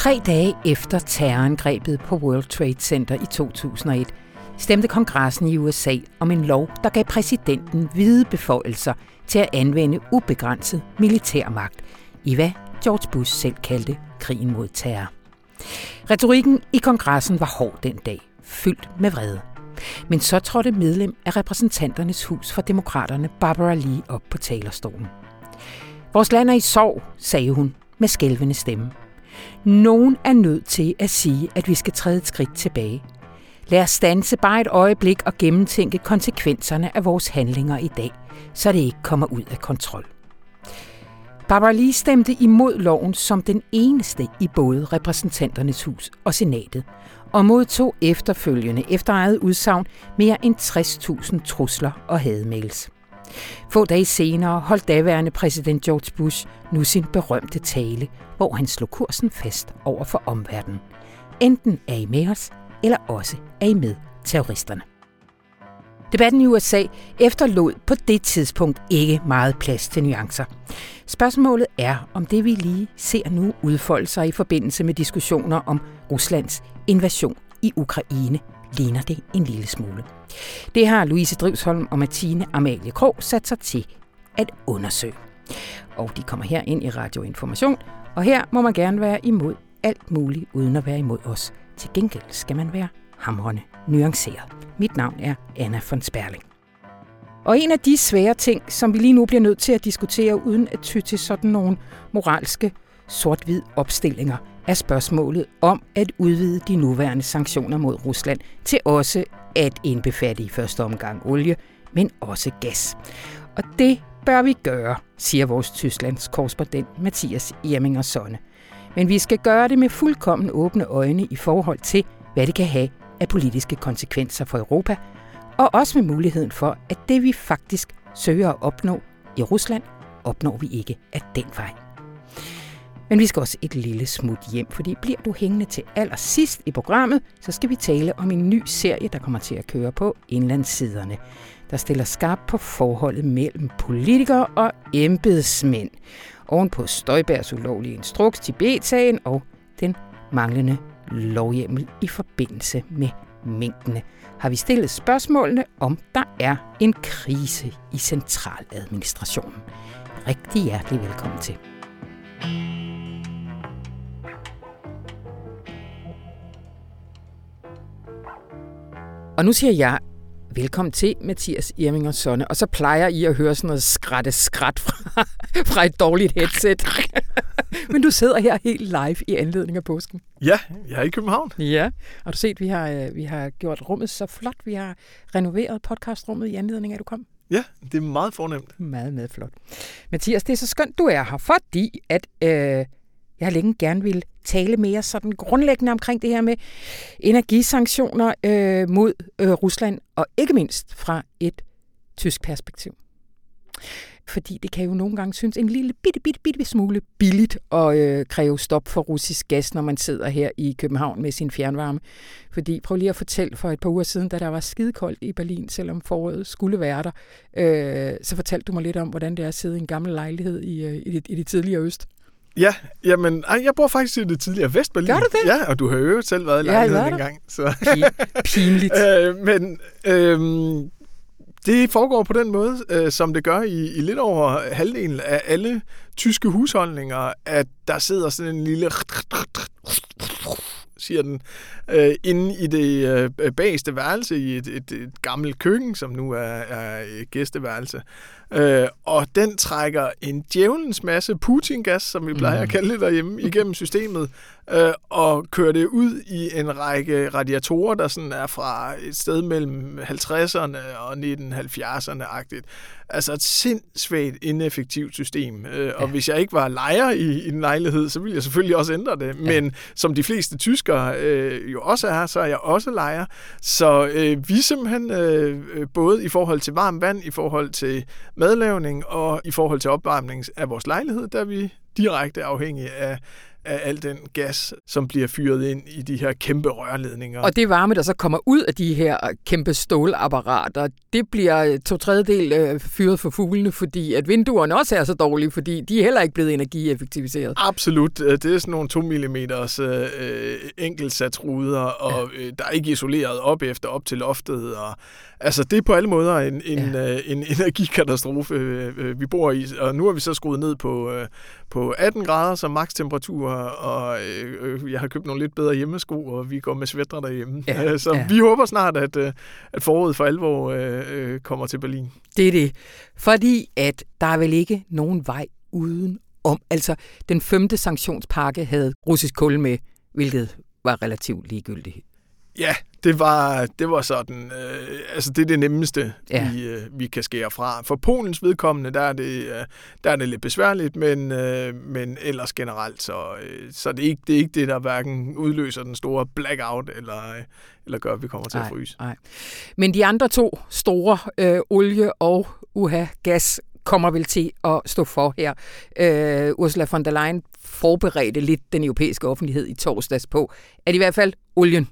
Tre dage efter terrorangrebet på World Trade Center i 2001, stemte kongressen i USA om en lov, der gav præsidenten hvide beføjelser til at anvende ubegrænset militærmagt i hvad George Bush selv kaldte krigen mod terror. Retorikken i kongressen var hård den dag, fyldt med vrede. Men så trådte medlem af repræsentanternes hus for demokraterne Barbara Lee op på talerstolen. Vores land er i sorg, sagde hun med skælvende stemme. Nogen er nødt til at sige, at vi skal træde et skridt tilbage. Lad os stanse bare et øjeblik og gennemtænke konsekvenserne af vores handlinger i dag, så det ikke kommer ud af kontrol. Barbara Lee stemte imod loven som den eneste i både repræsentanternes hus og senatet, og modtog efterfølgende efter eget udsagn mere end 60.000 trusler og hademails. Få dage senere holdt daværende præsident George Bush nu sin berømte tale, hvor han slog kursen fast over for omverdenen. Enten er I med os, eller også er I med terroristerne. Debatten i USA efterlod på det tidspunkt ikke meget plads til nuancer. Spørgsmålet er, om det vi lige ser nu udfolde sig i forbindelse med diskussioner om Ruslands invasion i Ukraine, ligner det en lille smule. Det har Louise Drivsholm og Martine Amalie Krog sat sig til at undersøge. Og de kommer her ind i Radioinformation, og her må man gerne være imod alt muligt uden at være imod os. Til gengæld skal man være hamrende nuanceret. Mit navn er Anna von Sperling. Og en af de svære ting, som vi lige nu bliver nødt til at diskutere uden at ty til sådan nogle moralske sort-hvid opstillinger, er spørgsmålet om at udvide de nuværende sanktioner mod Rusland til også at indbefatte i første omgang olie, men også gas. Og det bør vi gøre, siger vores Tysklands korrespondent Mathias Jerminger Sonne. Men vi skal gøre det med fuldkommen åbne øjne i forhold til, hvad det kan have af politiske konsekvenser for Europa, og også med muligheden for, at det vi faktisk søger at opnå i Rusland, opnår vi ikke af den vej. Men vi skal også et lille smut hjem, fordi bliver du hængende til allersidst i programmet, så skal vi tale om en ny serie, der kommer til at køre på indlandssiderne, der stiller skarp på forholdet mellem politikere og embedsmænd, oven på Støjbergs ulovlige instruks til B-sagen og den manglende lovhjemmel i forbindelse med mængdene, har vi stillet spørgsmålene, om der er en krise i centraladministrationen. Rigtig hjertelig velkommen til. Og nu siger jeg velkommen til Mathias Irminger Sonne, og så plejer I at høre sådan noget skrætte skræt fra, fra et dårligt headset. Men du sidder her helt live i anledning af påsken. Ja, jeg er i København. Ja, og du set, vi har, øh, vi har gjort rummet så flot. Vi har renoveret podcastrummet i anledning af, at du kom. Ja, det er meget fornemt. Meget, meget flot. Mathias, det er så skønt, du er her, fordi at øh, jeg har længe gerne vil tale mere sådan grundlæggende omkring det her med energisanktioner øh, mod øh, Rusland, og ikke mindst fra et tysk perspektiv fordi det kan jo nogle gange synes en lille bitte, bitte, bitte smule billigt at øh, kræve stop for russisk gas, når man sidder her i København med sin fjernvarme. Fordi prøv lige at fortælle for et par uger siden, da der var skidekoldt i Berlin, selvom foråret skulle være der, øh, så fortalte du mig lidt om, hvordan det er at sidde i en gammel lejlighed i, øh, i, det, i det tidligere øst. Ja, jamen, ej, jeg bor faktisk i det tidligere Vestberlin. Gør du det? Ja, og du har jo selv været i lejligheden ja, engang. Så. Pinligt. øh, men øh, det foregår på den måde, øh, som det gør i, i lidt over halvdelen af alle tyske husholdninger, at der sidder sådan en lille siger den, øh, inde i det øh, bageste værelse i et, et, et gammelt køkken, som nu er, er gæsteværelse. Øh, og den trækker en djævelens masse Putin-gas, som vi plejer mm. at kalde det derhjemme, igennem systemet, øh, og kører det ud i en række radiatorer, der sådan er fra et sted mellem 50'erne og 1970'erne-agtigt. Altså et sindssygt ineffektivt system. Øh, ja. Og hvis jeg ikke var lejer i, i en lejlighed, så ville jeg selvfølgelig også ændre det. Men ja. som de fleste tyskere øh, jo også er, så er jeg også lejer. Så øh, vi simpelthen, øh, både i forhold til varmt vand, i forhold til madlavning og i forhold til opvarmning af vores lejlighed, der er vi direkte afhængige af af al den gas, som bliver fyret ind i de her kæmpe rørledninger. Og det varme, der så kommer ud af de her kæmpe stålapparater, det bliver to tredjedel øh, fyret for fuglene, fordi at vinduerne også er så dårlige, fordi de er heller ikke blevet energieffektiviseret. Absolut. Øh, det er sådan nogle 2 mm øh, enkeltsatsruder, og ja. øh, der er ikke isoleret op efter op til loftet. Og, altså, det er på alle måder en, en, ja. øh, en energikatastrofe, øh, vi bor i. Og nu har vi så skruet ned på, øh, på 18 grader som makstemperatur, og øh, jeg har købt nogle lidt bedre hjemmesko, og vi går med svætter derhjemme. Ja. Så ja. vi håber snart, at, øh, at foråret for alvor øh, øh, kommer til Berlin. Det er det. Fordi at der er vel ikke nogen vej uden om. Altså, den femte sanktionspakke havde russisk kul med, hvilket var relativt ligegyldigt. Ja, det var, det var sådan, øh, altså det er det nemmeste, ja. vi, øh, vi kan skære fra. For Polens vedkommende, der er det, øh, der er det lidt besværligt, men, øh, men ellers generelt, så, øh, så det, er ikke, det er ikke det, der hverken udløser den store blackout, eller, øh, eller gør, at vi kommer til ej, at fryse. Ej. Men de andre to store, øh, olie og uha, gas, kommer vel til at stå for her. Øh, Ursula von der Leyen forberedte lidt den europæiske offentlighed i torsdags på, at i hvert fald olien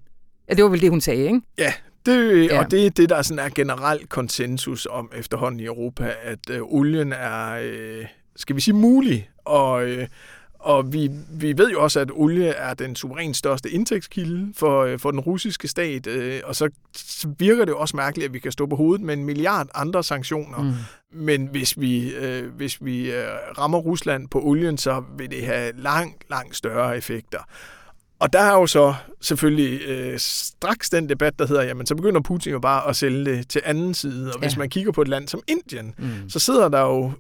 Ja, det var vel det, hun sagde, ikke? Ja, det, ja. og det er det, der sådan er generelt konsensus om efterhånden i Europa, at øh, olien er, øh, skal vi sige, mulig. Og, øh, og vi, vi ved jo også, at olie er den suverænt største indtægtskilde for, øh, for den russiske stat, øh, og så virker det også mærkeligt, at vi kan stå på hovedet med en milliard andre sanktioner. Mm. Men hvis vi, øh, hvis vi øh, rammer Rusland på olien, så vil det have langt, langt større effekter. Og der er jo så selvfølgelig øh, straks den debat, der hedder, jamen så begynder Putin jo bare at sælge det til anden side. Og hvis ja. man kigger på et land som Indien, mm. så sidder der jo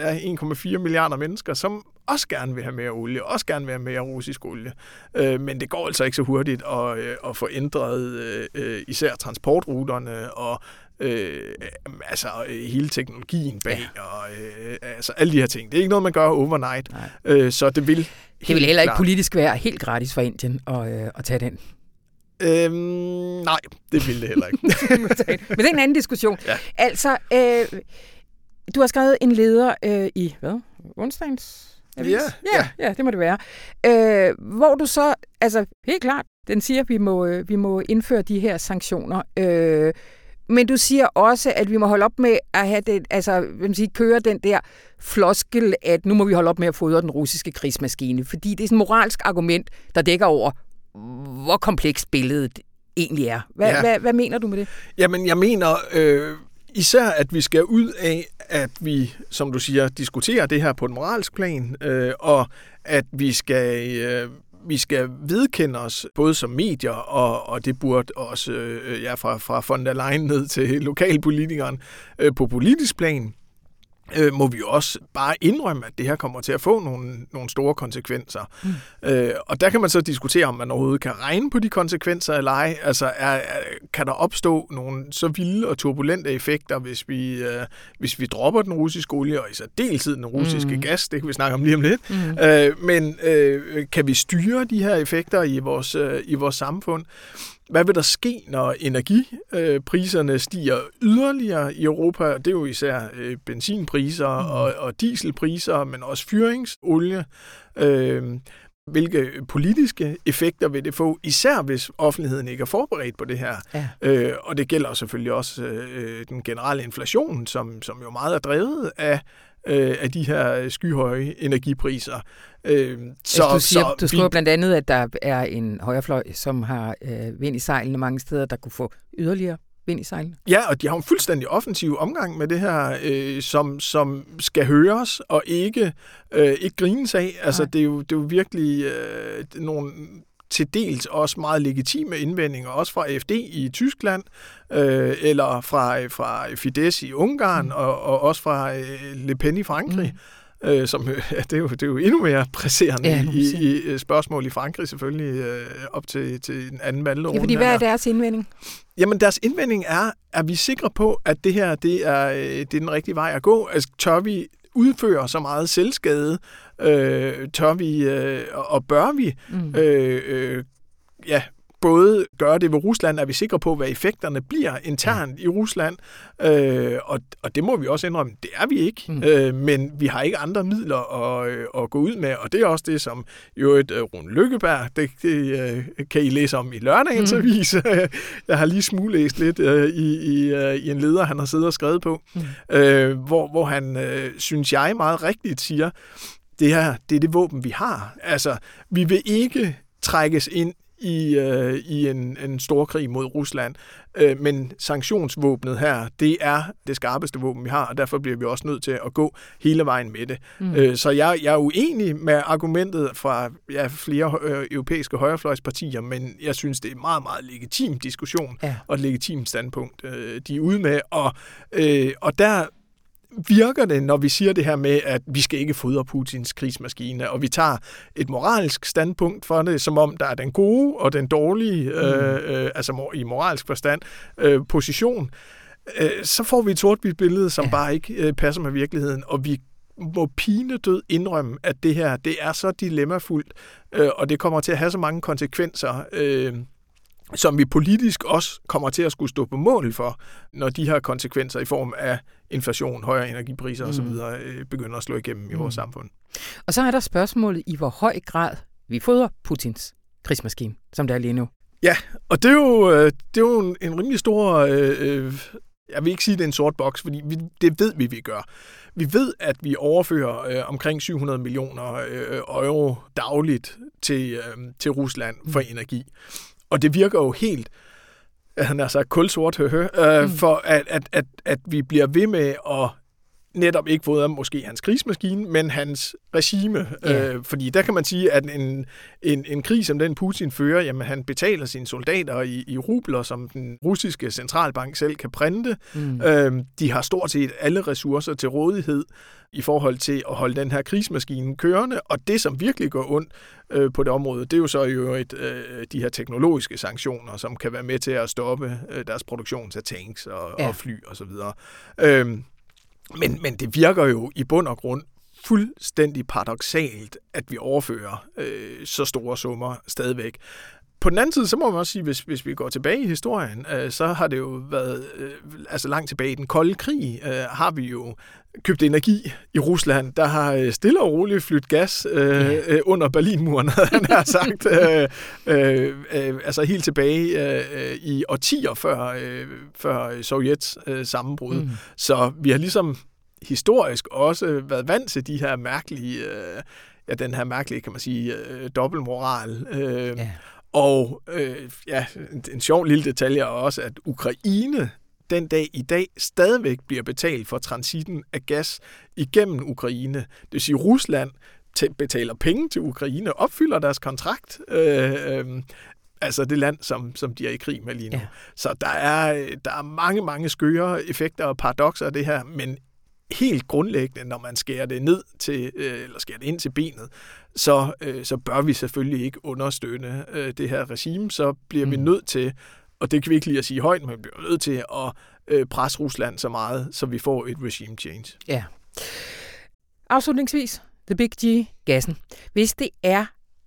ja, 1,4 milliarder mennesker, som også gerne vil have mere olie, også gerne vil have mere russisk olie. Øh, men det går altså ikke så hurtigt at, øh, at få ændret øh, øh især transportruterne og øh, altså hele teknologien bag ja. og øh, altså alle de her ting. Det er ikke noget, man gør overnight, øh, så det vil det vil heller ikke klar. politisk være helt gratis for Indien at, øh, at tage den. Øhm, nej, det vil det heller ikke. Men det er en anden diskussion. Ja. Altså, øh, du har skrevet en leder øh, i, hvad? Onsdagens? Ja, ja, ja. ja, det må det være. Øh, hvor du så, altså helt klart, den siger, at vi må, øh, vi må indføre de her sanktioner. Øh, men du siger også, at vi må holde op med at have det, altså, vil sige, køre den der floskel, at nu må vi holde op med at fodre den russiske krigsmaskine. Fordi det er sådan et moralsk argument, der dækker over, hvor komplekst billedet egentlig er. Hvad, ja. hvad, hvad mener du med det? Jamen, jeg mener øh, især, at vi skal ud af, at vi, som du siger, diskuterer det her på et moralsk plan, øh, og at vi skal... Øh, vi skal vedkende os, både som medier, og, og det burde også øh, ja, fra, fra von der Leyen ned til lokalpolitikeren øh, på politisk plan, øh, må vi jo også bare indrømme, at det her kommer til at få nogle, nogle store konsekvenser. Mm. Øh, og der kan man så diskutere, om man overhovedet kan regne på de konsekvenser eller ej. Altså, er, er, kan der opstå nogle så vilde og turbulente effekter, hvis vi, øh, hvis vi dropper den russiske olie, og i særdeleshed den russiske mm. gas, det kan vi snakke om lige om lidt. Mm. Øh, men øh, kan vi styre de her effekter i vores, øh, i vores samfund? Hvad vil der ske, når energipriserne stiger yderligere i Europa? Det er jo især øh, benzinpriser mm. og, og dieselpriser, men også fyringsolie. Øh, hvilke politiske effekter vil det få, især hvis offentligheden ikke er forberedt på det her. Ja. Øh, og det gælder selvfølgelig også øh, den generelle inflation, som, som jo meget er drevet af øh, af de her skyhøje energipriser. Øh, så, altså, du, siger, så du skriver vi... blandt andet, at der er en højrefløj, som har øh, vind i sejlene mange steder, der kunne få yderligere vind i sejlene. Ja, og de har en fuldstændig offensiv omgang med det her, øh, som, som skal høres og ikke, øh, ikke grines af. Altså, det er, jo, det er jo virkelig øh, nogle til dels også meget legitime indvendinger, også fra AFD i Tyskland, øh, eller fra, fra Fidesz i Ungarn, mm. og, og også fra øh, Le Pen i Frankrig. Mm. Øh, som, ja, det, er jo, det er jo endnu mere presserende ja, i, i, i spørgsmål i Frankrig selvfølgelig øh, op til, til en anden valgrunde. Ja, fordi hvad er deres indvending? Jamen deres indvending er, er vi sikre på, at det her det er, øh, det er den rigtige vej at gå? Altså tør vi udføre så meget selvskade, øh, tør vi øh, og bør vi mm. øh, øh, ja, både gøre det ved Rusland, er vi sikre på, hvad effekterne bliver internt i Rusland, øh, og, og det må vi også indrømme, det er vi ikke, mm. øh, men vi har ikke andre midler at, øh, at gå ud med, og det er også det, som jo et uh, Rune Lykkeberg, det, det uh, kan I læse om i lørdagens mm. avis. Jeg har lige smuglæst lidt uh, i, i, uh, i en leder, han har siddet og skrevet på, mm. uh, hvor, hvor han, uh, synes jeg, meget rigtigt siger, det her, det er det våben, vi har. Altså, vi vil ikke trækkes ind i, øh, i en, en stor krig mod Rusland. Øh, men sanktionsvåbnet her, det er det skarpeste våben, vi har, og derfor bliver vi også nødt til at gå hele vejen med det. Mm. Øh, så jeg, jeg er uenig med argumentet fra ja, flere øh, europæiske højrefløjspartier, men jeg synes, det er en meget, meget legitim diskussion ja. og et legitimt standpunkt, øh, de er ude med. Og, øh, og der virker det, når vi siger det her med, at vi skal ikke fodre Putins krigsmaskine, og vi tager et moralsk standpunkt for det, som om der er den gode og den dårlige, mm. øh, øh, altså i moralsk forstand, øh, position, øh, så får vi et sort billede, som ja. bare ikke øh, passer med virkeligheden, og vi må pinedød indrømme, at det her, det er så dilemmafuldt, øh, og det kommer til at have så mange konsekvenser, øh, som vi politisk også kommer til at skulle stå på mål for, når de her konsekvenser i form af inflation, højere energipriser mm. osv. Øh, begynder at slå igennem i vores mm. samfund. Og så er der spørgsmålet, i hvor høj grad vi fodrer Putins krigsmaskine, som det er lige nu. Ja, og det er jo, øh, det er jo en, en rimelig stor... Øh, øh, jeg vil ikke sige, at det er en sort boks, fordi vi, det ved vi, vi gør. Vi ved, at vi overfører øh, omkring 700 millioner øh, euro dagligt til, øh, til Rusland for mm. energi. Og det virker jo helt, han er sagt kulsort, høhø, øh, mm. for at, at, at, at vi bliver ved med at netop ikke fodre måske hans krigsmaskine, men hans regime. Ja. Øh, fordi der kan man sige, at en, en, en krig, som den Putin fører, jamen han betaler sine soldater i, i rubler, som den russiske centralbank selv kan printe. Mm. Øh, de har stort set alle ressourcer til rådighed i forhold til at holde den her krigsmaskine kørende, og det, som virkelig går ondt øh, på det område, det er jo så jo et, øh, de her teknologiske sanktioner, som kan være med til at stoppe øh, deres produktion af tanks og, ja. og fly osv. Øh, men, men det virker jo i bund og grund fuldstændig paradoxalt, at vi overfører øh, så store summer stadigvæk. På den anden side, så må man også sige, hvis, hvis vi går tilbage i historien, øh, så har det jo været, øh, altså langt tilbage i den kolde krig, øh, har vi jo købt energi i Rusland, der har øh, stille og roligt flyttet gas øh, ja. Øh, under Berlinmuren, han har sagt. øh, øh, øh, altså helt tilbage øh, i årtier før, øh, før Sovjets øh, sammenbrud. Mm. Så vi har ligesom historisk også været vant til de her mærkelige, øh, ja, den her mærkelige, kan man sige, øh, dobbeltmoral. Øh, ja. Og øh, ja, en, en sjov lille detalje er også, at Ukraine den dag i dag stadigvæk bliver betalt for transitten af gas igennem Ukraine. Det vil sige, Rusland betaler penge til Ukraine, opfylder deres kontrakt, øh, øh, altså det land, som, som de er i krig med lige nu. Ja. Så der er, der er mange, mange skøre effekter og paradoxer af det her, men helt grundlæggende, når man skærer det ned til, øh, eller skærer det ind til benet, så, øh, så bør vi selvfølgelig ikke understøtte øh, det her regime. Så bliver mm. vi nødt til, og det kan vi ikke lige at sige højt, men vi bliver nødt til at øh, presse Rusland så meget, så vi får et regime change. Ja. Afslutningsvis, The Big G, gassen. Hvis det er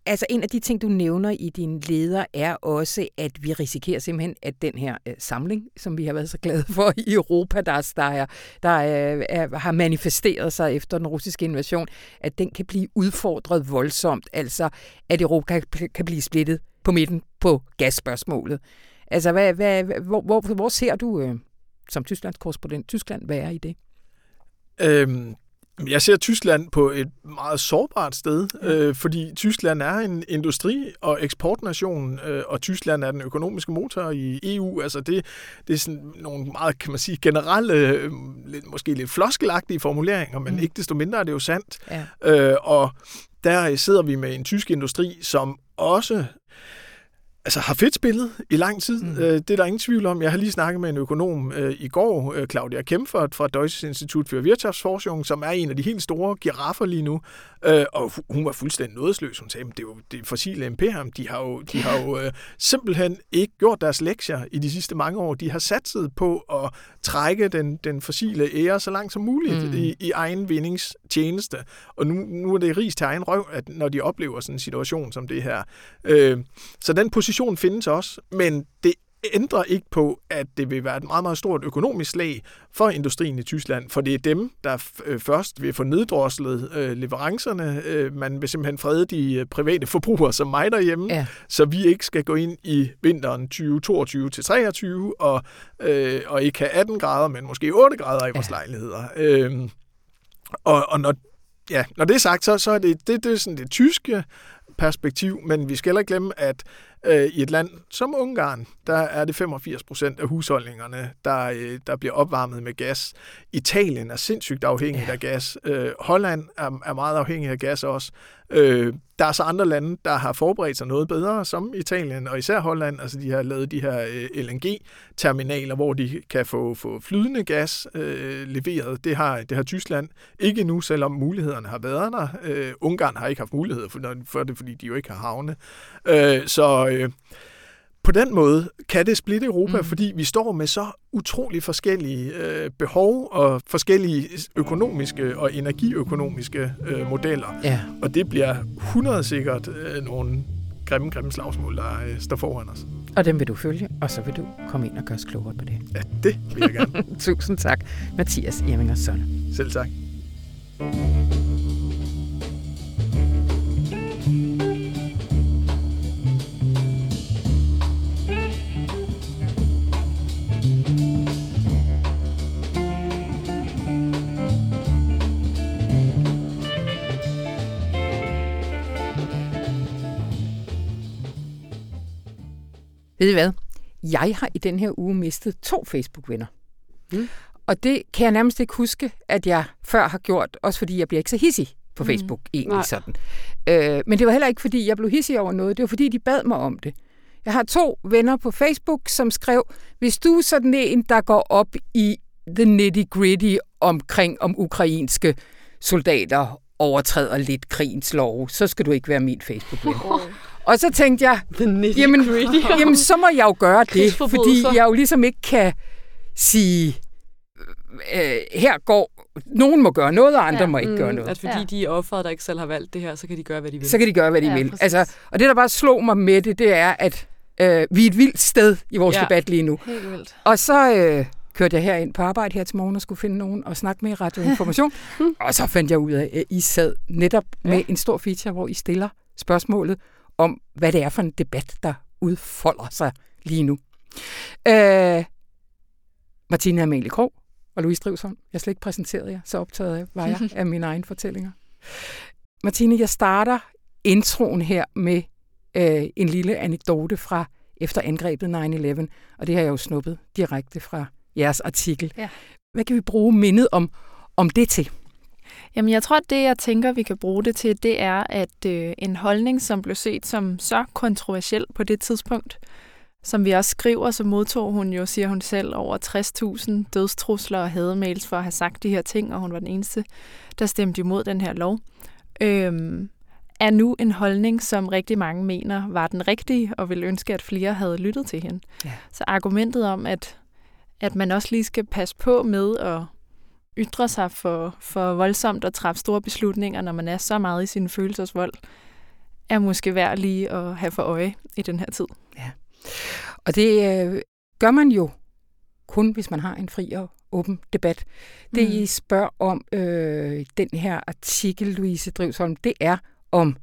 Altså en af de ting, du nævner i din leder, er også, at vi risikerer simpelthen, at den her øh, samling, som vi har været så glade for i Europa, der, der, er, der er, er, har manifesteret sig efter den russiske invasion, at den kan blive udfordret voldsomt. Altså, at Europa kan, kan blive splittet på midten på gasspørgsmålet. Altså, hvad, hvad, hvor, hvor, hvor ser du øh, som Tysklands korrespondent Tyskland være i det? Øhm, jeg ser Tyskland på et meget sårbart sted, øh, fordi Tyskland er en industri- og eksportnation, øh, og Tyskland er den økonomiske motor i EU. Altså det, det er sådan nogle meget, kan man sige, generelle, øh, lidt, måske lidt floskelagtige formuleringer, men mm. ikke desto mindre er det jo sandt. Ja. Øh, og der sidder vi med en tysk industri, som også altså, har fedt spillet i lang tid. Mm. Øh, det er der ingen tvivl om. Jeg har lige snakket med en økonom øh, i går, øh, Claudia Kempfert fra Deutsches Institut for Wirtschaftsforschung, som er en af de helt store giraffer lige nu. Øh, og hun var fuldstændig nådesløs. Hun sagde, at det er jo det fossile imperium. De har jo, de har jo øh, simpelthen ikke gjort deres lektier i de sidste mange år. De har satset på at trække den, den fossile ære så langt som muligt mm. i, i egen vindingstjeneste. Og nu, nu er det ris til egen røv, at når de oplever sådan en situation som det her. Øh, så den position situation findes også, men det ændrer ikke på, at det vil være et meget, meget stort økonomisk slag for industrien i Tyskland, for det er dem, der øh, først vil få neddroslet øh, leverancerne. Øh, man vil simpelthen frede de øh, private forbrugere som mig derhjemme, ja. så vi ikke skal gå ind i vinteren 2022 til 23 og, øh, og ikke have 18 grader, men måske 8 grader i vores ja. lejligheder. Øh, og, og når, ja, når det er sagt, så, så er det, det, det er sådan det tyske perspektiv, men vi skal heller ikke glemme, at øh, i et land som Ungarn, der er det 85 procent af husholdningerne, der, øh, der bliver opvarmet med gas. Italien er sindssygt afhængig ja. af gas. Øh, Holland er, er meget afhængig af gas også. Øh, der er så andre lande, der har forberedt sig noget bedre, som Italien og især Holland. Altså de har lavet de her øh, LNG-terminaler, hvor de kan få, få flydende gas øh, leveret. Det har, det har Tyskland ikke nu, selvom mulighederne har været der. Øh, Ungarn har ikke haft mulighed for, for det, fordi de jo ikke har havne. Øh, så øh, på den måde kan det splitte Europa, mm. fordi vi står med så utrolig forskellige øh, behov og forskellige økonomiske og energiøkonomiske øh, modeller. Ja. Og det bliver 100 sikkert øh, nogle grimme, grimme slagsmål, der øh, står foran os. Og dem vil du følge, og så vil du komme ind og gøre os klogere på det. Ja, det vil jeg gerne. Tusind tak, Mathias Irminger Søn. Selv tak. Ved I hvad? Jeg har i den her uge mistet to Facebook-venner. Mm. Og det kan jeg nærmest ikke huske, at jeg før har gjort, også fordi jeg bliver ikke så hissig på mm. Facebook, mm. egentlig Nej. sådan. Øh, men det var heller ikke, fordi jeg blev hissig over noget. Det var, fordi de bad mig om det. Jeg har to venner på Facebook, som skrev, hvis du er sådan en, der går op i the nitty-gritty omkring om ukrainske soldater overtræder lidt krigens lov, så skal du ikke være min Facebook-ven. Og så tænkte jeg, jamen, jamen så må jeg jo gøre det, fordi jeg jo ligesom ikke kan sige, øh, her går nogen må gøre noget, og andre ja. må ikke mm, gøre noget. At fordi ja. de er offeret, der ikke selv har valgt det her, så kan de gøre, hvad de vil. Så kan de gøre, hvad de ja, vil. Altså, og det, der bare slog mig med det, det er, at øh, vi er et vildt sted i vores ja. debat lige nu. Helt vildt. Og så øh, kørte jeg her ind på arbejde her til morgen og skulle finde nogen og snakke med i radioinformation. og så fandt jeg ud af, at I sad netop ja. med en stor feature, hvor I stiller spørgsmålet, om, hvad det er for en debat, der udfolder sig lige nu. Øh, Martina Amalie Krog og Louise Drivsholm. Jeg slet ikke præsenteret jer, så optaget var jeg af mine egne fortællinger. Martine, jeg starter introen her med øh, en lille anekdote fra efter angrebet 9-11, og det har jeg jo snuppet direkte fra jeres artikel. Ja. Hvad kan vi bruge mindet om, om det til? Jamen, jeg tror, at det, jeg tænker, vi kan bruge det til, det er, at øh, en holdning, som blev set som så kontroversiel på det tidspunkt, som vi også skriver, så modtog hun jo, siger hun selv, over 60.000 dødstrusler og hademails for at have sagt de her ting, og hun var den eneste, der stemte imod den her lov. Øhm, er nu en holdning, som rigtig mange mener var den rigtige, og vil ønske, at flere havde lyttet til hende. Ja. Så argumentet om, at, at man også lige skal passe på med at ytre sig for, for voldsomt at træffe store beslutninger, når man er så meget i sin følelsesvold, er måske værd lige at have for øje i den her tid. Ja. Og det øh, gør man jo kun, hvis man har en fri og åben debat. Det, mm. I spørger om øh, den her artikel, Louise Drivsholm, det er om,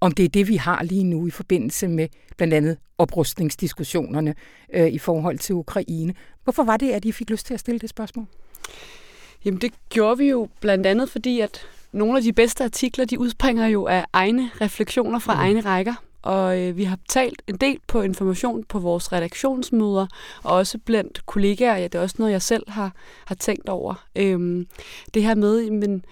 om det er det, vi har lige nu i forbindelse med blandt andet oprustningsdiskussionerne øh, i forhold til Ukraine. Hvorfor var det, at I fik lyst til at stille det spørgsmål? Jamen det gjorde vi jo blandt andet, fordi at nogle af de bedste artikler, de udspringer jo af egne refleksioner fra mm. egne rækker. Og øh, vi har talt en del på information på vores redaktionsmøder, og også blandt kollegaer. Ja, det er også noget, jeg selv har, har tænkt over. Øhm, det her med, men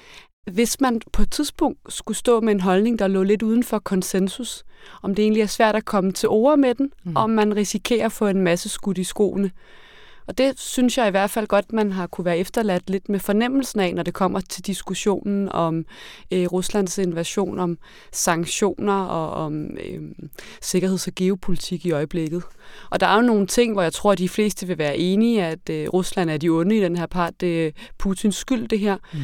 hvis man på et tidspunkt skulle stå med en holdning, der lå lidt uden for konsensus, om det egentlig er svært at komme til ord med den, mm. om man risikerer at få en masse skudt i skoene, Og det synes jeg i hvert fald godt, man har kunne være efterladt lidt med fornemmelsen af, når det kommer til diskussionen om øh, Ruslands invasion, om sanktioner og om øh, sikkerheds- og geopolitik i øjeblikket. Og der er jo nogle ting, hvor jeg tror, at de fleste vil være enige, at øh, Rusland er de onde i den her part. Det er Putins skyld, det her. Mm.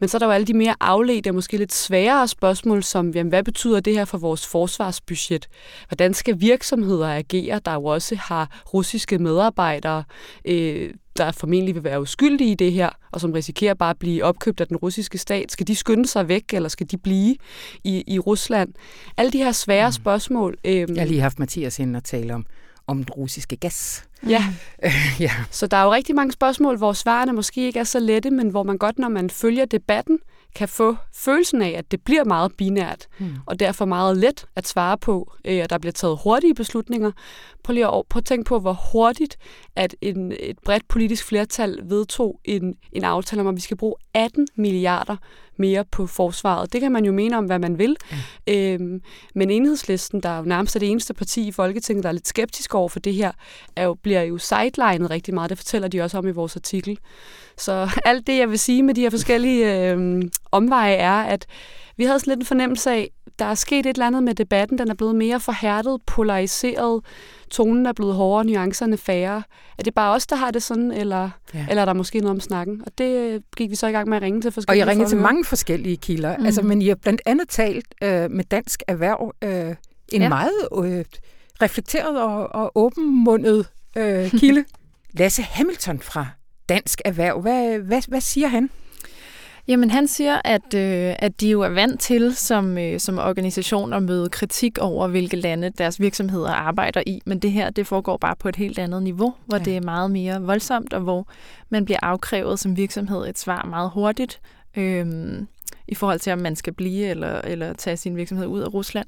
Men så er der jo alle de mere afledte og måske lidt sværere spørgsmål, som jamen, hvad betyder det her for vores forsvarsbudget? Hvordan skal virksomheder agere, der jo også har russiske medarbejdere, øh, der formentlig vil være uskyldige i det her, og som risikerer bare at blive opkøbt af den russiske stat? Skal de skynde sig væk, eller skal de blive i, i Rusland? Alle de her svære mm. spørgsmål. Øh, Jeg har lige haft Mathias ind og tale om, om den russiske gas. Ja. ja. Så der er jo rigtig mange spørgsmål, hvor svarene måske ikke er så lette, men hvor man godt, når man følger debatten, kan få følelsen af, at det bliver meget binært, mm. og derfor meget let at svare på, øh, og der bliver taget hurtige beslutninger. Prøv lige at, prøv at tænke på, hvor hurtigt at en, et bredt politisk flertal vedtog en, en aftale om, at vi skal bruge 18 milliarder mere på forsvaret. Det kan man jo mene om, hvad man vil. Mm. Øhm, men enhedslisten, der er jo nærmest det eneste parti i Folketinget, der er lidt skeptisk over for det her, er jo, bliver jo sidelinet rigtig meget. Det fortæller de også om i vores artikel. Så alt det, jeg vil sige med de her forskellige øh, omveje, er, at vi havde sådan lidt en fornemmelse af, der er sket et eller andet med debatten. Den er blevet mere forhærdet, polariseret. Tonen er blevet hårdere, nuancerne færre. Er det bare os, der har det sådan, eller, ja. eller er der måske noget om snakken? Og det øh, gik vi så i gang med at ringe til forskellige Og jeg ringede til mange forskellige kilder. Mm. Altså, men I har blandt andet talt øh, med Dansk Erhverv. Øh, en ja. meget øh, reflekteret og, og åbenmundet øh, kilde. Lasse Hamilton fra Dansk Erhverv. Hvad, hvad, hvad siger han? Jamen han siger, at, øh, at de jo er vant til som, øh, som organisation at møde kritik over, hvilke lande deres virksomheder arbejder i. Men det her, det foregår bare på et helt andet niveau, hvor ja. det er meget mere voldsomt, og hvor man bliver afkrævet som virksomhed et svar meget hurtigt, øh, i forhold til, om man skal blive eller, eller tage sin virksomhed ud af Rusland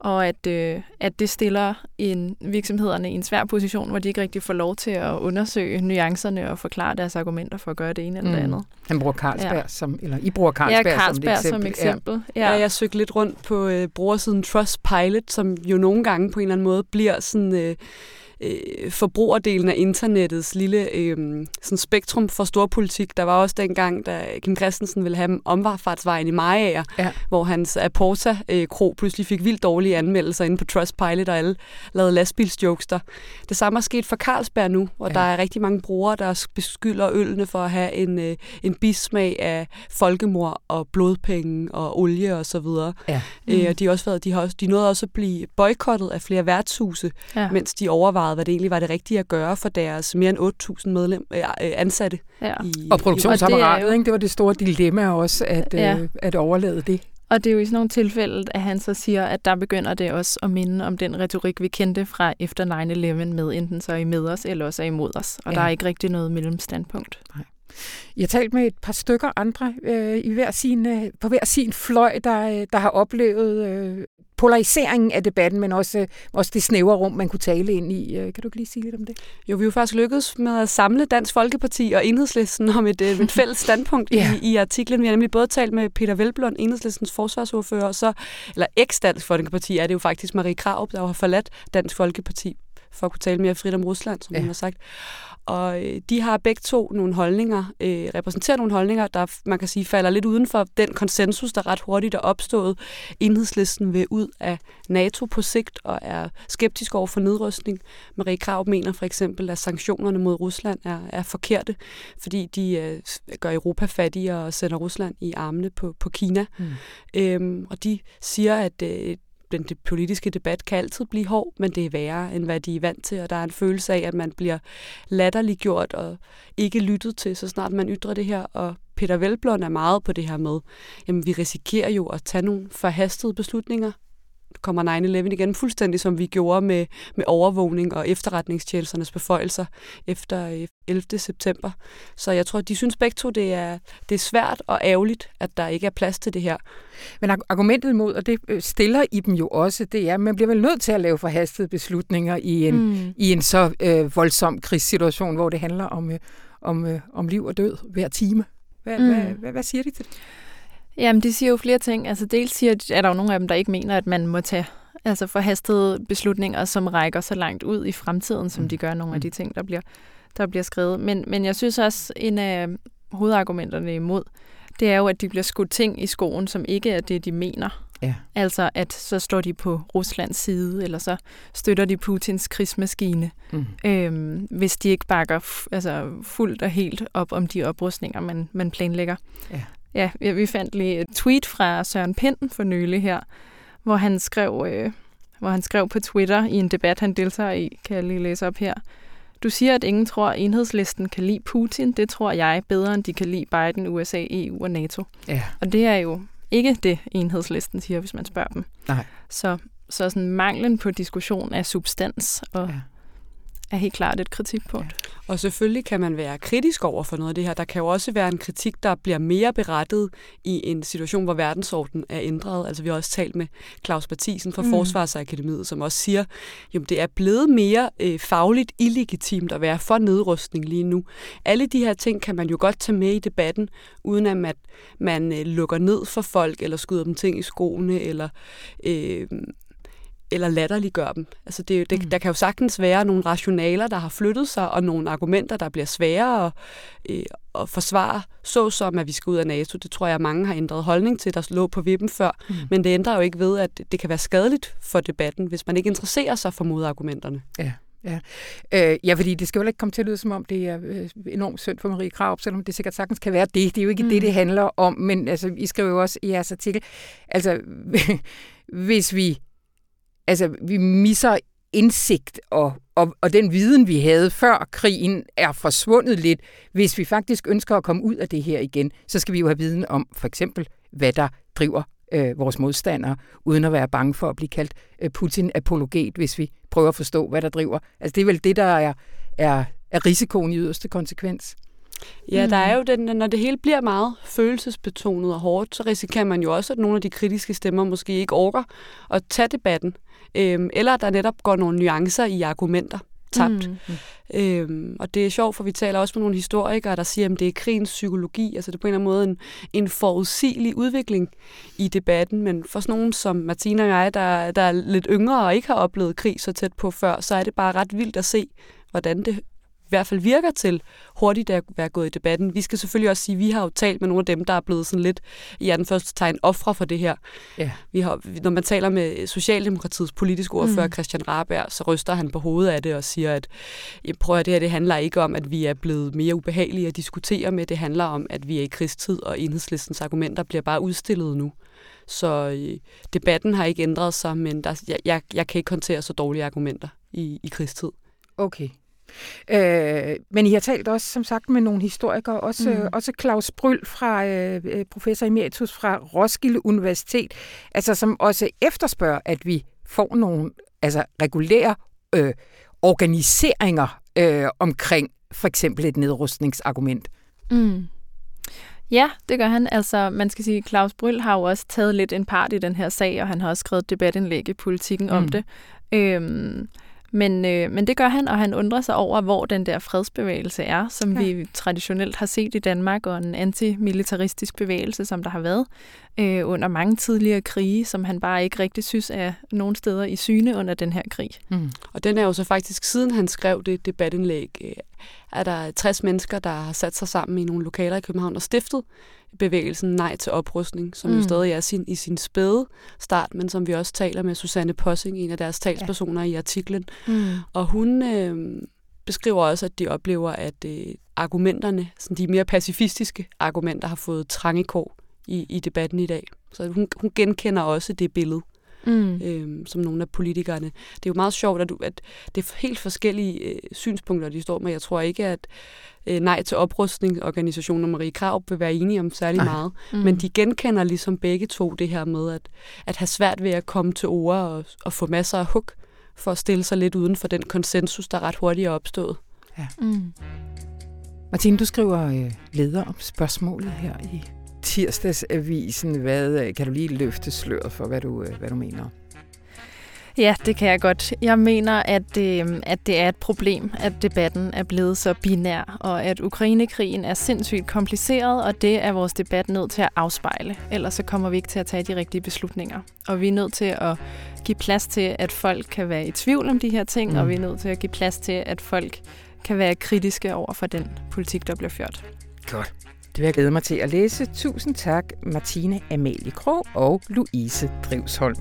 og at, øh, at det stiller en, virksomhederne i en svær position, hvor de ikke rigtig får lov til at undersøge nuancerne og forklare deres argumenter for at gøre det ene eller det mm. andet. Han bruger Carlsberg ja. som, eller I bruger Carlsberg, ja, Carlsberg som eksempel. Som eksempel. Ja. ja. jeg søgte lidt rundt på øh, brugersiden Trustpilot, som jo nogle gange på en eller anden måde bliver sådan... Øh, øh, forbrugerdelen af internettets lille øh, sådan spektrum for storpolitik. Der var også dengang, da Kim Christensen ville have omfartsvejen i Majager, ja. hvor hans Aporta øh, Kro pludselig fik vildt dårlige anmeldelser inde på Trustpilot, og alle lavede lastbilsjokes der. Det samme er sket for Carlsberg nu, hvor ja. der er rigtig mange brugere, der beskylder ølene for at have en, øh, en bismag af folkemord og blodpenge og olie og så videre. Ja. Mm. Øh, og de, har også været, de, har også, de nåede også at blive boykottet af flere værtshuse, ja. mens de overvejede overvejet, hvad det egentlig var det rigtige at gøre for deres mere end 8.000 medlem, øh, øh, ansatte. Ja. I, og produktionsapparatet, det, jo... det var det store dilemma også, at, ja. øh, at overlade det. Og det er jo i sådan nogle tilfælde, at han så siger, at der begynder det også at minde om den retorik, vi kendte fra efter 9-11 med enten så er I med os, eller også er I imod os. Og ja. der er ikke rigtig noget mellemstandpunkt. Nej. Jeg har talt med et par stykker andre øh, i hver sin, øh, på hver sin fløj, der, der har oplevet øh, polariseringen af debatten, men også, også det snævre rum, man kunne tale ind i. Øh, kan du lige sige lidt om det? Jo, vi er jo faktisk lykkedes med at samle Dansk Folkeparti og Enhedslisten om et, øh, et fælles standpunkt ja. i, i artiklen. Vi har nemlig både talt med Peter Velblom, Enhedslistens forsvarsordfører, og så, eller eks-Dansk Folkeparti er det jo faktisk Marie Krav, der har forladt Dansk Folkeparti for at kunne tale mere frit om Rusland, som ja. hun har sagt. Og øh, de har begge to nogle holdninger, øh, repræsenterer nogle holdninger, der man kan sige falder lidt uden for den konsensus, der ret hurtigt er opstået. Enhedslisten vil ud af NATO på sigt og er skeptisk over for nedrustning. Marie Krav mener for eksempel, at sanktionerne mod Rusland er, er forkerte, fordi de øh, gør Europa fattigere og sender Rusland i armene på, på Kina. Mm. Øhm, og de siger, at øh, den politiske debat kan altid blive hård, men det er værre, end hvad de er vant til, og der er en følelse af, at man bliver latterliggjort og ikke lyttet til, så snart man ytrer det her, og Peter Velblom er meget på det her med, jamen vi risikerer jo at tage nogle forhastede beslutninger, kommer 9-11 igen, fuldstændig som vi gjorde med, med overvågning og efterretningstjenesternes beføjelser efter 11. Øh, september. Så jeg tror, de synes begge to, det er, det er svært og ærgerligt, at der ikke er plads til det her. Men argumentet imod, og det øh, stiller i dem jo også, det er, at man bliver vel nødt til at lave forhastede beslutninger i en, mm. i en så øh, voldsom krigssituation, hvor det handler om, øh, om, øh, om liv og død hver time. Hvad, mm. hvad, hvad, hvad siger de til det? Jamen, de siger jo flere ting. Altså, dels siger, er der jo nogle af dem, der ikke mener, at man må tage altså forhastede beslutninger, som rækker så langt ud i fremtiden, som mm. de gør nogle af de mm. ting, der bliver, der bliver skrevet. Men, men jeg synes også, en af hovedargumenterne imod, det er jo, at de bliver skudt ting i skoen, som ikke er det, de mener. Ja. Altså, at så står de på Ruslands side, eller så støtter de Putins krigsmaskine, Mm. øhm, hvis de ikke bakker altså, fuldt og helt op om de oprustninger, man, man planlægger. Ja. Ja, vi, fandt lige et tweet fra Søren Pind for nylig her, hvor han skrev, øh, hvor han skrev på Twitter i en debat, han deltager i, kan jeg lige læse op her. Du siger, at ingen tror, at enhedslisten kan lide Putin. Det tror jeg bedre, end de kan lide Biden, USA, EU og NATO. Ja. Og det er jo ikke det, enhedslisten siger, hvis man spørger dem. Nej. Så, så sådan manglen på diskussion af substans og Ja. Ja. er helt klart et kritikpunkt. Og selvfølgelig kan man være kritisk over for noget af det her. Der kan jo også være en kritik, der bliver mere berettet i en situation, hvor verdensordenen er ændret. Altså vi har også talt med Claus Mathisen fra mm. Forsvarsakademiet, som også siger, at det er blevet mere øh, fagligt illegitimt at være for nedrustning lige nu. Alle de her ting kan man jo godt tage med i debatten, uden at man, man øh, lukker ned for folk, eller skyder dem ting i skoene, eller... Øh, eller latterliggør dem. Altså det, det, Mm. Der kan jo sagtens være nogle rationaler, der har flyttet sig, og nogle argumenter, der bliver svære at, øh, at forsvare, såsom at vi skal ud af NATO. Det tror jeg, mange har ændret holdning til, der lå på vippen før. Mm. Men det ændrer jo ikke ved, at det kan være skadeligt for debatten, hvis man ikke interesserer sig for modargumenterne. Øh, ja, fordi det skal jo ikke komme til at lyde, som om det er øh, enormt synd for Marie Krav, selvom det sikkert sagtens kan være det. Det er jo ikke mm. det, det handler om, men altså, I skriver jo også i jeres artikel, altså, hvis vi, altså, vi misser indsigt og, og, og den viden, vi havde før krigen, er forsvundet lidt. Hvis vi faktisk ønsker at komme ud af det her igen, så skal vi jo have viden om for eksempel, hvad der driver øh, vores modstandere, uden at være bange for at blive kaldt øh, Putin-apologet, hvis vi prøver at forstå, hvad der driver. Altså det er vel det, der er, er, er risikoen i yderste konsekvens. Ja, Mm. der er jo den, når det hele bliver meget følelsesbetonet og hårdt, så risikerer man jo også, at nogle af de kritiske stemmer måske ikke orker at tage debatten. Øhm, eller der netop går nogle nuancer i argumenter tabt. Mm. Øhm, og det er sjovt, for vi taler også med nogle historikere, der siger, at det er krigens psykologi. Altså det er på en eller anden måde en, en forudsigelig udvikling i debatten. Men for sådan nogen som Martina og jeg, der, der er lidt yngre og ikke har oplevet krig så tæt på før, så er det bare ret vildt at se, hvordan det i hvert fald virker til hurtigt at være gået i debatten. Vi skal selvfølgelig også sige, at vi har jo talt med nogle af dem, der er blevet sådan lidt i den første tegn ofre for det her. Ja. Vi har, når man taler med Socialdemokratiets politiske ordfører, Mm. Christian Raberg, så ryster han på hovedet af det og siger, at "Ja, prøv at det her det handler ikke om, at vi er blevet mere ubehagelige at diskutere med. Det handler om, at vi er i krigstid, og enhedslistens argumenter bliver bare udstillet nu. Så øh, debatten har ikke ændret sig, men der, jeg, jeg, jeg kan ikke håndtere så dårlige argumenter i, i krigstid. Okay. Øh, men I har talt også, som sagt, med nogle historikere, også, mm. Også Claus Bryl fra øh, øh, professor emeritus fra Roskilde Universitet, altså som også efterspørger, at vi får nogle altså, regulære øh, organiseringer øh, omkring for eksempel et nedrustningsargument. Mm. Ja, det gør han. Altså, man skal sige, Claus Bryl har jo også taget lidt en part i den her sag, og han har også skrevet et debatindlæg i politikken. Mm. om det. Øhm, men, øh, men det gør han, og han undrer sig over, hvor den der fredsbevægelse er, som Ja. vi traditionelt har set i Danmark, og en antimilitaristisk bevægelse, som der har været øh, under mange tidligere krige, som han bare ikke rigtig synes er nogen steder i syne under den her krig. Mm. Og den er jo så faktisk, siden han skrev det debatindlæg, øh, er der 60 mennesker, der har sat sig sammen i nogle lokaler i København og stiftet bevægelsen Nej til oprustning, som mm. jo stadig er sin, i sin spæde start, men som vi også taler med Susanne Possing, en af deres talspersoner ja. i artiklen. Mm. Og hun øh, beskriver også, at de oplever, at øh, argumenterne, sådan de mere pacifistiske argumenter, har fået trange kår i, i debatten i dag. Så hun, hun genkender også det billede Mm. øh, som nogle af politikerne. Det er jo meget sjovt, at, du, at det er helt forskellige øh, synspunkter, de står med. Jeg tror ikke, at øh, nej til oprustning, organisationen og Marie Krav vil være enige om særlig Nej. meget. Mm. Men de genkender ligesom begge to det her med at, at have svært ved at komme til ord og, og få masser af hug for at stille sig lidt uden for den konsensus, der ret hurtigt er opstået. Mm. Martine, du skriver øh, leder om spørgsmålet her i tirsdagsavisen. Hvad, øh, kan du lige løfte sløret for, hvad du, øh, hvad du mener? Ja, det kan jeg godt. Jeg mener, at, øh, at det er et problem, at debatten er blevet så binær, og at Ukrainekrigen er sindssygt kompliceret, og det er vores debat nødt til at afspejle. Ellers så kommer vi ikke til at tage de rigtige beslutninger. Og vi er nødt til at give plads til, at folk kan være i tvivl om de her ting, Mm. mm. og vi er nødt til at give plads til, at folk kan være kritiske over for den politik, der bliver ført. Godt. Det vil jeg glæde mig til at læse. Tusind tak, Martine Amalie Krog og Louise Drivsholm.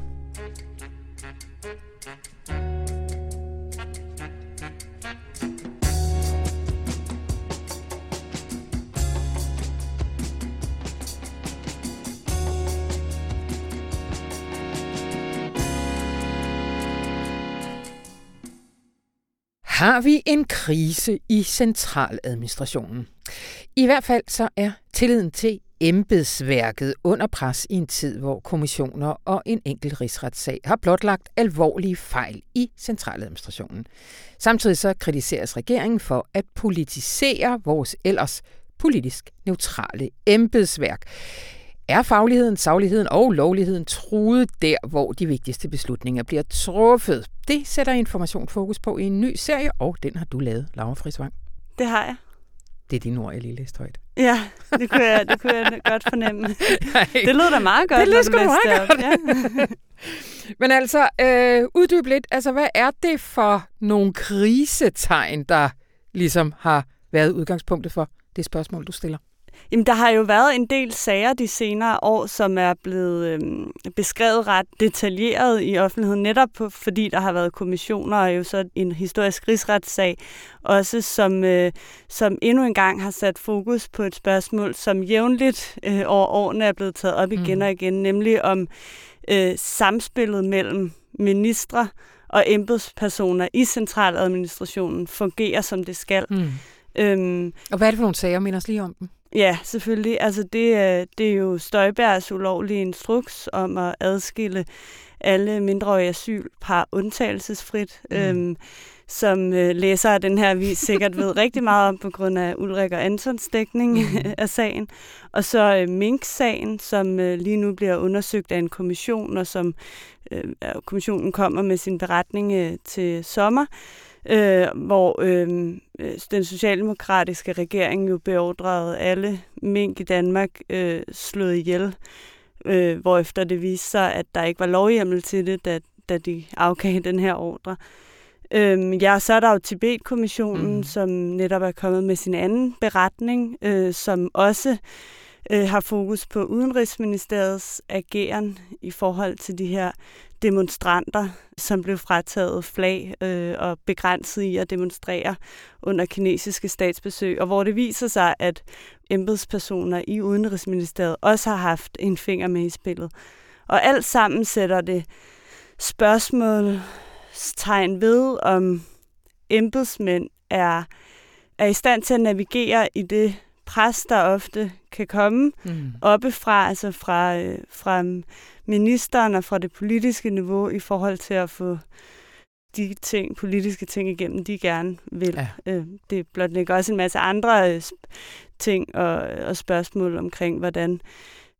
Har vi en krise i centraladministrationen? I hvert fald så er tilliden til embedsværket under pres i en tid, hvor kommissioner og en enkelt rigsretssag har blotlagt alvorlige fejl i centraladministrationen. Samtidig så kritiseres regeringen for at politisere vores ellers politisk neutrale embedsværk. Er fagligheden, sagligheden og lovligheden truet der, hvor de vigtigste beslutninger bliver truffet? Det sætter Information fokus på i en ny serie, og den har du lavet, Laura Frisvang. Det har jeg. Det er din ord, jeg lige læste højt. Ja, det kunne jeg, det kunne jeg godt fornemme. Det lød da meget godt. Det lød sgu meget godt. Ja. Men altså, øh, uddyb lidt. Altså, hvad er det for nogle krisetegn, der ligesom har været udgangspunktet for det spørgsmål, du stiller? Jamen, der har jo været en del sager de senere år, som er blevet øh, beskrevet ret detaljeret i offentligheden, netop på, fordi der har været kommissioner og jo så en historisk rigsretssag, også som, øh, som endnu en gang har sat fokus på et spørgsmål, som jævnligt øh, over årene er blevet taget op igen mm. og igen, nemlig om øh, samspillet mellem ministre og embedspersoner i centraladministrationen fungerer, som det skal. Mm. Øhm, og hvad er det for nogle sager? Minder os lige om dem. Ja, selvfølgelig. Altså det, er, det er jo Støjbergs ulovlige instruks om at adskille alle mindreårige asylpar undtagelsesfrit, mm. øhm, som øh, læser af den her avis sikkert ved rigtig meget om på grund af Ulrik og Antons dækning mm. af sagen. Og så øh, Mink-sagen, som øh, lige nu bliver undersøgt af en kommission, og som øh, kommissionen kommer med sin beretning øh, til sommer øh, hvor øh, øh, den socialdemokratiske regering jo beordrede alle mink i Danmark øh, slået ihjel, øh, efter det viste sig, at der ikke var lovhjemmel til det, da, da de afgav den her ordre. Øh, ja, så er der jo Tibet-kommissionen, mm. som netop er kommet med sin anden beretning, øh, som også øh, har fokus på Udenrigsministeriets ageren i forhold til de her demonstranter, som blev frataget flag øh, og begrænset i at demonstrere under kinesiske statsbesøg, og hvor det viser sig, at embedspersoner i Udenrigsministeriet også har haft en finger med i spillet. Og alt sammen sætter det spørgsmålstegn ved, om embedsmænd er, er i stand til at navigere i det pres, der ofte kan komme mm. oppefra, altså fra, øh, fra ministeren og fra det politiske niveau i forhold til at få de ting, politiske ting igennem, de gerne vil. Ja. Øh, det blot lægger også en masse andre øh, ting og, og spørgsmål omkring, hvordan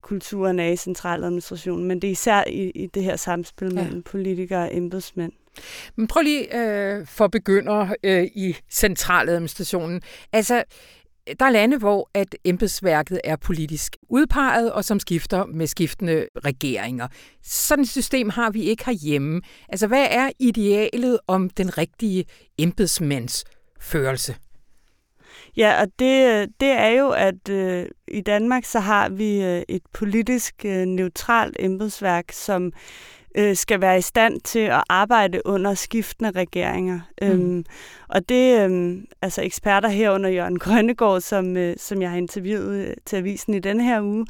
kulturen er i centraladministrationen, men det er især i, i det her samspil ja. mellem politikere og embedsmænd. Men prøv lige øh, for begynder øh, i centraladministrationen. Altså, der er lande, hvor at embedsværket er politisk udpeget, og som skifter med skiftende regeringer. Sådan et system har vi ikke herhjemme. Altså, hvad er idealet om den rigtige embedsmandsførelse? Ja, og det, det er jo, at øh, i Danmark så har vi øh, et politisk øh, neutralt embedsværk, som øh, skal være i stand til at arbejde under skiftende regeringer. Mm. Øhm, og det øh, altså eksperter herunder Jørgen Grønnegård, som, øh, som jeg har interviewet øh, til avisen i denne her uge,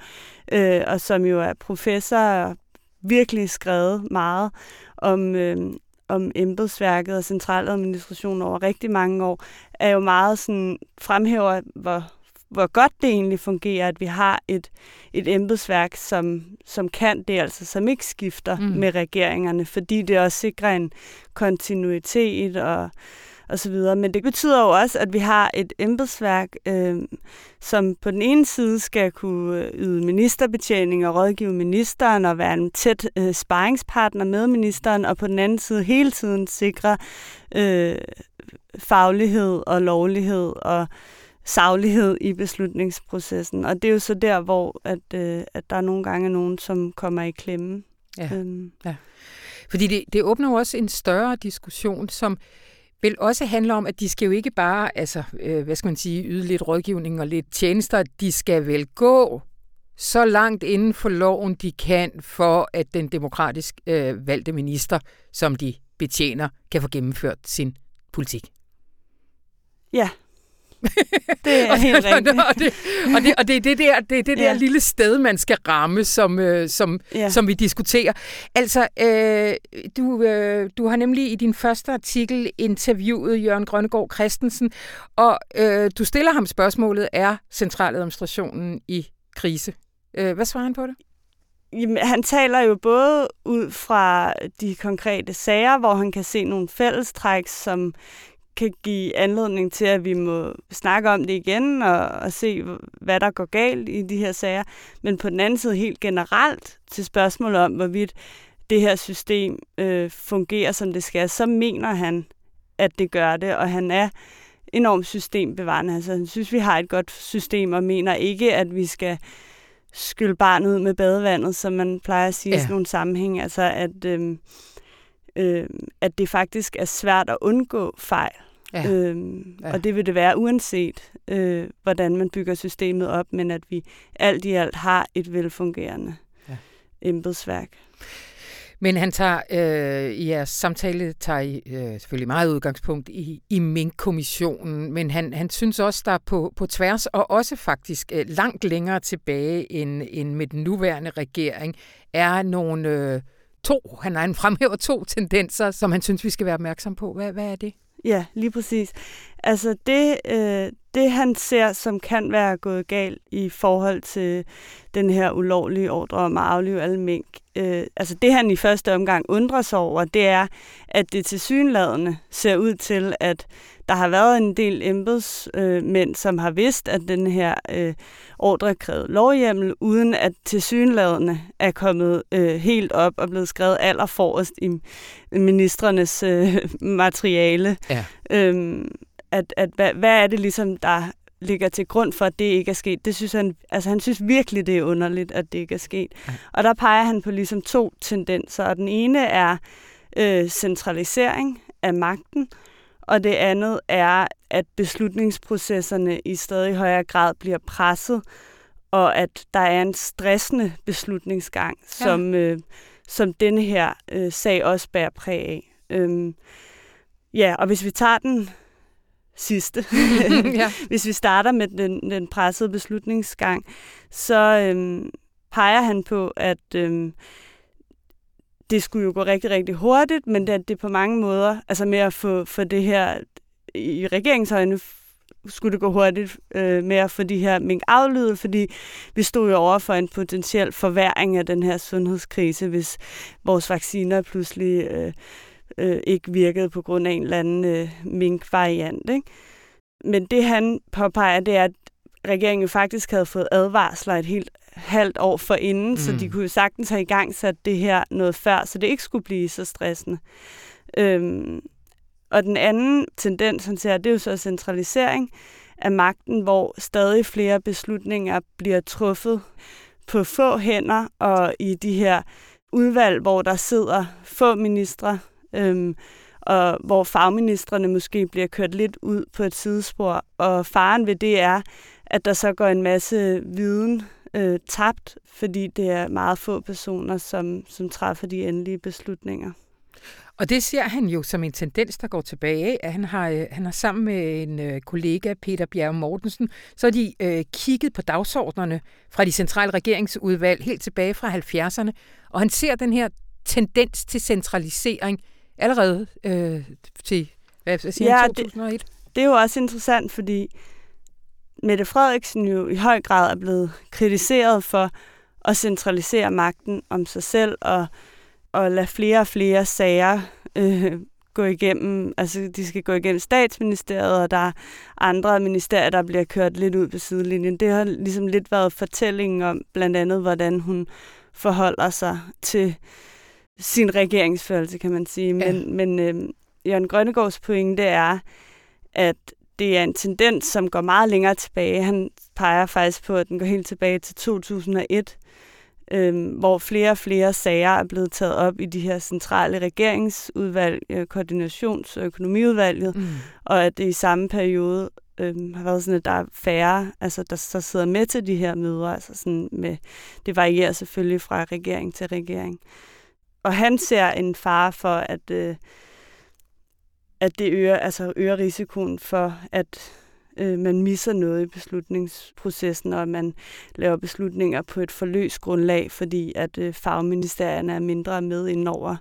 øh, og som jo er professor og virkelig skrevet meget om, øh, om embedsværket og centraladministrationen over rigtig mange år, er jo meget sådan, fremhæver, hvor hvor godt det egentlig fungerer, at vi har et, et embedsværk, som, som kan det, altså som ikke skifter mm. med regeringerne, fordi det også sikrer en kontinuitet og, og så videre. Men det betyder jo også, at vi har et embedsværk, øh, som på den ene side skal kunne yde ministerbetjening og rådgive ministeren og være en tæt øh, sparringspartner med ministeren, og på den anden side hele tiden sikre øh, faglighed og lovlighed og saglighed i beslutningsprocessen. Og det er jo så der, hvor at, øh, at der er nogle gange nogen, som kommer i klemme. Ja, øhm. ja. Fordi det, det åbner jo også en større diskussion, som vel også handler om, at de skal jo ikke bare, altså, øh, hvad skal man sige, yde lidt rådgivning og lidt tjenester. De skal vel gå så langt inden for loven, de kan, for at den demokratisk øh, valgte minister, som de betjener, kan få gennemført sin politik. Ja, det er helt rigtigt. og, det, og, det, og det er det der, det er det der ja. lille sted, man skal ramme, som, øh, som, ja. som vi diskuterer. Altså, øh, du, øh, du har nemlig i din første artikel interviewet Jørgen Grønnegård Christensen, og øh, du stiller ham spørgsmålet, er centraladministrationen i krise? Øh, hvad svarer han på det? Jamen, han taler jo både ud fra de konkrete sager, hvor han kan se nogle fællestræk, som kan give anledning til, at vi må snakke om det igen og, og se, hvad der går galt i de her sager. Men på den anden side helt generelt til spørgsmålet om, hvorvidt det her system øh, fungerer, som det skal, så mener han, at det gør det, og han er enormt systembevarende. Altså, han synes, vi har et godt system, og mener ikke, at vi skal skylde barnet ud med badevandet, som man plejer at sige ja. i sådan nogle sammenhæng. Altså, at, øh, øh, at det faktisk er svært at undgå fejl. Ja. Øhm, ja. Og det vil det være uanset, øh, hvordan man bygger systemet op, men at vi alt i alt har et velfungerende ja. embedsværk. Men han tager øh, i jeres samtale tager I, øh, selvfølgelig meget udgangspunkt i, i Mink-kommissionen, men han, han synes også, der på, på tværs og også faktisk øh, langt længere tilbage end, end med den nuværende regering, er nogle øh, to, han, han fremhæver to tendenser, som han synes, vi skal være opmærksom på. Hvad, hvad er det? Ja, lige præcis. Altså det, øh, det, han ser, som kan være gået galt i forhold til den her ulovlige ordre om at aflive alle mink, øh, altså det han i første omgang undrer sig over, det er, at det til synladende ser ud til, at der har været en del embedsmænd, som har vidst, at den her øh, ordre krævede lovhjemmel, uden at tilsyneladende er kommet øh, helt op og blevet skrevet allerforrest i ministrenes øh, materiale. Ja. Øhm, at, at hvad, hvad er det ligesom, der ligger til grund for, at det ikke er sket. Det synes han, altså han synes virkelig, det er underligt, at det ikke er sket. Ja. Og der peger han på ligesom to tendenser, og den ene er øh, centralisering af magten, og det andet er, at beslutningsprocesserne i stadig højere grad bliver presset, og at der er en stressende beslutningsgang, ja. som, øh, som denne her øh, sag også bærer præg af. Øhm, ja, og hvis vi tager den sidste, ja. hvis vi starter med den, den pressede beslutningsgang, så øhm, peger han på, at øhm, det skulle jo gå rigtig, rigtig hurtigt, men det, det på mange måder, altså med at få, få det her i regeringsøjne, skulle det gå hurtigt øh, med at få de her mink aflydet, fordi vi stod jo over for en potentiel forværing af den her sundhedskrise, hvis vores vacciner pludselig øh, øh, ikke virkede på grund af en eller anden øh, mink-variant. Ikke? Men det han påpeger, det er, at regeringen faktisk havde fået advarsler et helt halvt år for inden, mm. så de kunne jo sagtens have i gang sat det her noget før, så det ikke skulle blive så stressende. Øhm, og den anden tendens, han ser, det er jo så centralisering af magten, hvor stadig flere beslutninger bliver truffet på få hænder og i de her udvalg, hvor der sidder få ministre, øhm, og hvor fagministerne måske bliver kørt lidt ud på et sidespor. Og faren ved det er, at der så går en masse viden øh, tabt, fordi det er meget få personer, som, som træffer de endelige beslutninger. Og det ser han jo som en tendens, der går tilbage. At han, har, øh, han har sammen med en øh, kollega, Peter Bjerg Mortensen, så har de øh, kigget på dagsordnerne fra de centrale regeringsudvalg helt tilbage fra 70'erne. Og han ser den her tendens til centralisering allerede øh, til hvad siger, ja, 2001. Det, det er jo også interessant, fordi Mette Frederiksen jo i høj grad er blevet kritiseret for at centralisere magten om sig selv og, og lade flere og flere sager øh, gå igennem, altså de skal gå igennem statsministeriet, og der er andre ministerier, der bliver kørt lidt ud på sidelinjen. Det har ligesom lidt været fortællingen om blandt andet, hvordan hun forholder sig til sin regeringsførelse, kan man sige. Men, ja. men øh, Jørgen Grønnegårds pointe er, at det er en tendens, som går meget længere tilbage. Han peger faktisk på, at den går helt tilbage til 2001, øh, hvor flere og flere sager er blevet taget op i de her centrale regeringsudvalg, øh, koordinations- og økonomiudvalget, mm. og at det i samme periode øh, har været sådan, at der er færre, altså der så sidder med til de her møder, altså sådan med, det varierer selvfølgelig fra regering til regering. Og han ser en fare for, at, øh, at det øger, altså øger risikoen for, at øh, man misser noget i beslutningsprocessen, og at man laver beslutninger på et forløst grundlag, fordi at øh, fagministerierne er mindre med ind over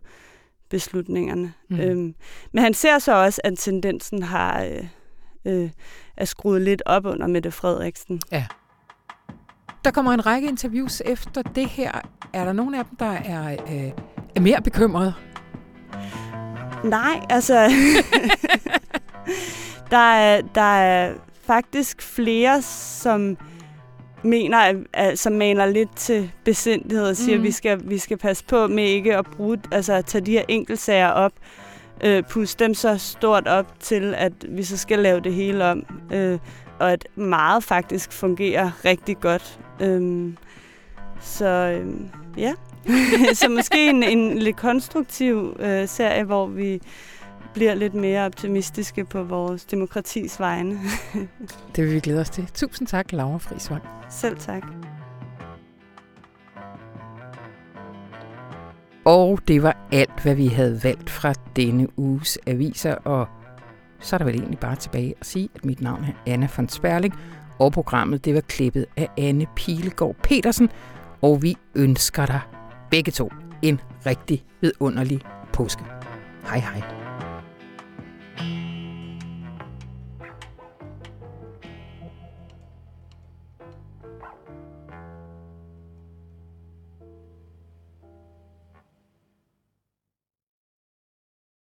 beslutningerne. Mm. Øhm, men han ser så også, at tendensen har øh, øh, er skruet lidt op under Mette Frederiksen. Ja. Der kommer en række interviews efter det her. Er der nogen af dem, der er, øh, er mere bekymrede? Nej, altså... der, er, der er faktisk flere, som mener, at, som maner lidt til besindighed og siger, mm. at vi skal, vi skal passe på med ikke at bruge, altså at tage de her enkeltsager op, øh, puste dem så stort op til, at vi så skal lave det hele om, øh, og at meget faktisk fungerer rigtig godt. Øh, så øh, ja, så måske en, en lidt konstruktiv øh, serie, hvor vi bliver lidt mere optimistiske på vores demokratis vegne. det vil vi glæde os til. Tusind tak, Laura Frisvang. Selv tak. Og det var alt, hvad vi havde valgt fra denne uges aviser, og så er der vel egentlig bare tilbage at sige, at mit navn er Anna von Sperling, og programmet det var klippet af Anne Pilegaard Petersen, og vi ønsker dig begge to en rigtig vidunderlig påske. Hej hej.